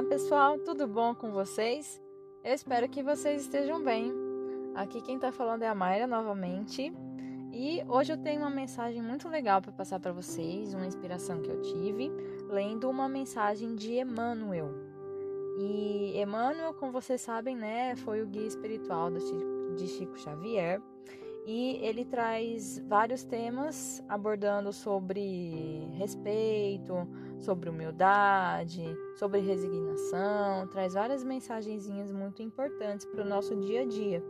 Olá pessoal, tudo bom com vocês? Eu espero que vocês estejam bem. Aqui quem está falando é a Mayra novamente e hoje eu tenho uma mensagem muito legal para passar para vocês, uma inspiração que eu tive lendo uma mensagem de Emmanuel. E Emmanuel, como vocês sabem, né, foi o guia espiritual de Chico Xavier e ele traz vários temas abordando sobre respeito, sobre humildade, sobre resignação, traz várias mensagenzinhas muito importantes para o nosso dia a dia.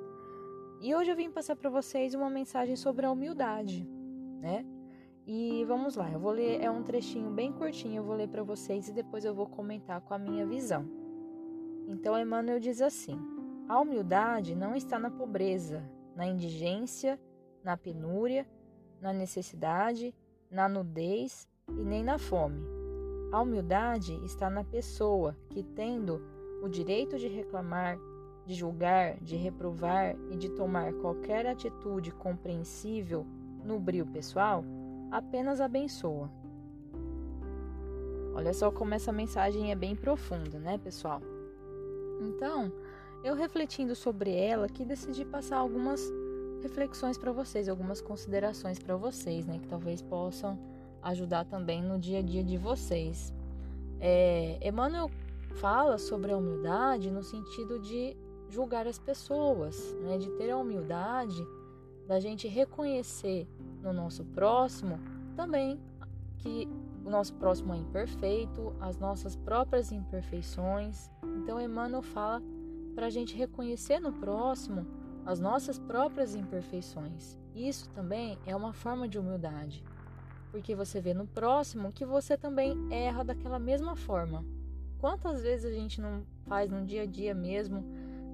E hoje eu vim passar para vocês uma mensagem sobre a humildade, né? E vamos lá, eu vou ler, é um trechinho bem curtinho, eu vou ler para vocês e depois eu vou comentar com a minha visão. Então Emmanuel diz assim: A humildade não está na pobreza, na indigência, na penúria, na necessidade, na nudez e nem na fome. A humildade está na pessoa que, tendo o direito de reclamar, de julgar, de reprovar e de tomar qualquer atitude compreensível no brio pessoal, apenas abençoa. Olha só como essa mensagem é bem profunda, né, pessoal? Então, eu refletindo sobre ela, que decidi passar algumas reflexões para vocês, algumas considerações para vocês, né, que talvez possam ajudar também no dia a dia de vocês. É, Emmanuel fala sobre a humildade no sentido de julgar as pessoas, né, de ter a humildade da gente reconhecer no nosso próximo também que o nosso próximo é imperfeito, as nossas próprias imperfeições. Então, Emmanuel fala para a gente reconhecer no próximo as nossas próprias imperfeições. Isso também é uma forma de humildade, porque você vê no próximo que você também erra daquela mesma forma. Quantas vezes a gente não faz no dia a dia mesmo,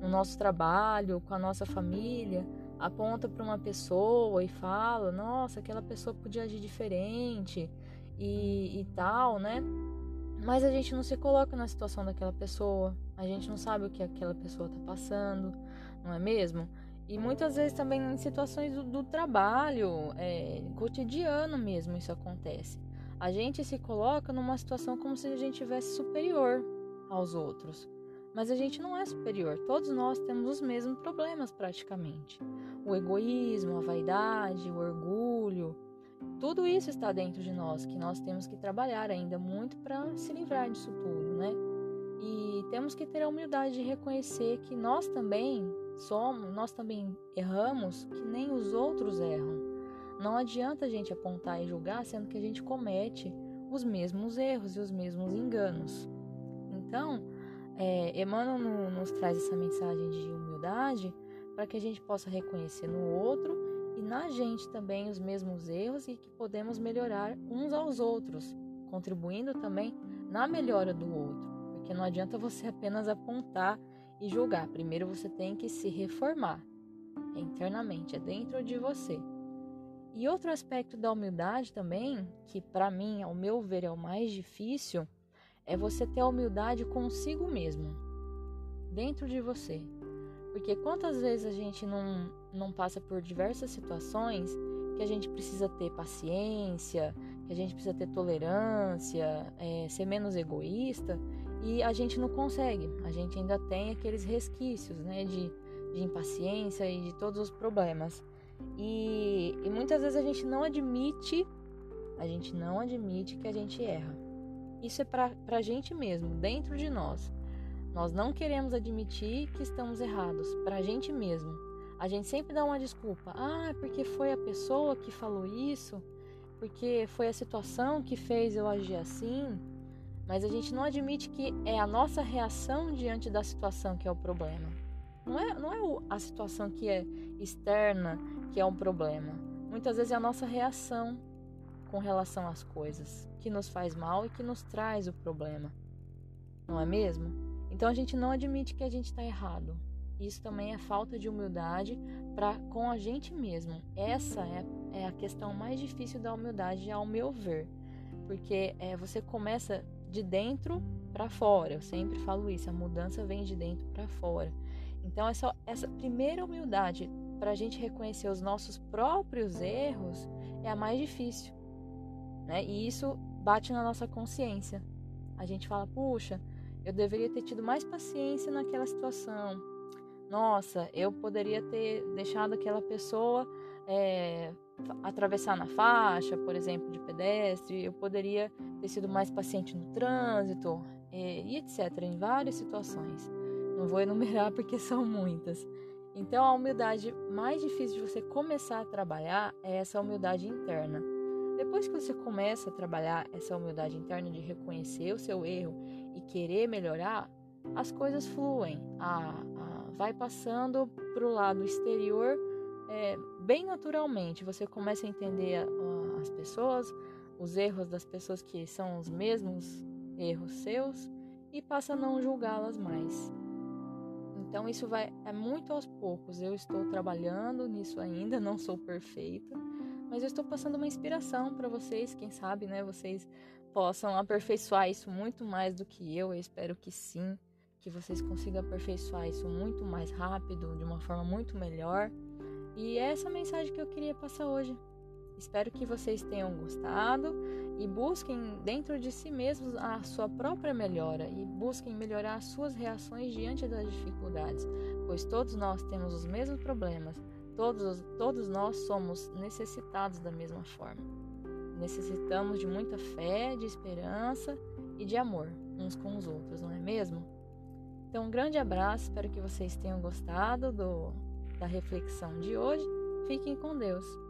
no nosso trabalho, com a nossa família, aponta para uma pessoa e fala: nossa, aquela pessoa podia agir diferente e, e tal, né? Mas a gente não se coloca na situação daquela pessoa, a gente não sabe o que aquela pessoa está passando, não é mesmo? E muitas vezes também em situações do, do trabalho, é, cotidiano mesmo, isso acontece. A gente se coloca numa situação como se a gente tivesse superior aos outros. Mas a gente não é superior, todos nós temos os mesmos problemas praticamente. O egoísmo, a vaidade, o orgulho, tudo isso está dentro de nós, que nós temos que trabalhar ainda muito para se livrar disso tudo, né? E temos que ter a humildade de reconhecer que nós também somos, nós também erramos que nem os outros erram. Não adianta a gente apontar e julgar sendo que a gente comete os mesmos erros e os mesmos enganos. Então, é, Emmanuel nos traz essa mensagem de humildade para que a gente possa reconhecer no outro e na gente também os mesmos erros e que podemos melhorar uns aos outros, contribuindo também na melhora do outro. Porque não adianta você apenas apontar e julgar. Primeiro você tem que se reformar é internamente, é dentro de você. E outro aspecto da humildade também, que para mim, ao meu ver, é o mais difícil, é você ter a humildade consigo mesmo, dentro de você. Porque quantas vezes a gente não, não passa por diversas situações que a gente precisa ter paciência, que a gente precisa ter tolerância, é, ser menos egoísta e a gente não consegue. A gente ainda tem aqueles resquícios né, de, de impaciência e de todos os problemas. E, e muitas vezes a gente não admite, a gente não admite que a gente erra. Isso é para a gente mesmo, dentro de nós. Nós não queremos admitir que estamos errados para a gente mesmo. A gente sempre dá uma desculpa. Ah, porque foi a pessoa que falou isso, porque foi a situação que fez eu agir assim. Mas a gente não admite que é a nossa reação diante da situação que é o problema. Não é, não é a situação que é externa que é um problema. Muitas vezes é a nossa reação com relação às coisas que nos faz mal e que nos traz o problema. Não é mesmo? Então a gente não admite que a gente está errado. Isso também é falta de humildade para com a gente mesmo. Essa é, é, a questão mais difícil da humildade, ao meu ver, porque é, você começa de dentro para fora. Eu sempre falo isso. A mudança vem de dentro para fora. Então essa, essa primeira humildade para a gente reconhecer os nossos próprios erros é a mais difícil, né? E isso bate na nossa consciência. A gente fala, puxa, eu deveria ter tido mais paciência naquela situação. Nossa, eu poderia ter deixado aquela pessoa é, atravessar na faixa, por exemplo, de pedestre, eu poderia ter sido mais paciente no trânsito é, e etc. Em várias situações. Não vou enumerar porque são muitas. Então, a humildade mais difícil de você começar a trabalhar é essa humildade interna. Depois que você começa a trabalhar essa humildade interna de reconhecer o seu erro e querer melhorar, as coisas fluem. A, a, vai passando para o lado exterior é, bem naturalmente. Você começa a entender a, as pessoas, os erros das pessoas que são os mesmos erros seus e passa a não julgá-las mais. Então isso vai é muito aos poucos. Eu estou trabalhando nisso ainda, não sou perfeita, mas eu estou passando uma inspiração para vocês, quem sabe, né, vocês possam aperfeiçoar isso muito mais do que eu. Eu espero que sim, que vocês consigam aperfeiçoar isso muito mais rápido, de uma forma muito melhor. E é essa mensagem que eu queria passar hoje. Espero que vocês tenham gostado e busquem dentro de si mesmos a sua própria melhora e busquem melhorar as suas reações diante das dificuldades, pois todos nós temos os mesmos problemas, todos, todos nós somos necessitados da mesma forma. Necessitamos de muita fé, de esperança e de amor uns com os outros, não é mesmo? Então, um grande abraço, espero que vocês tenham gostado do da reflexão de hoje. Fiquem com Deus.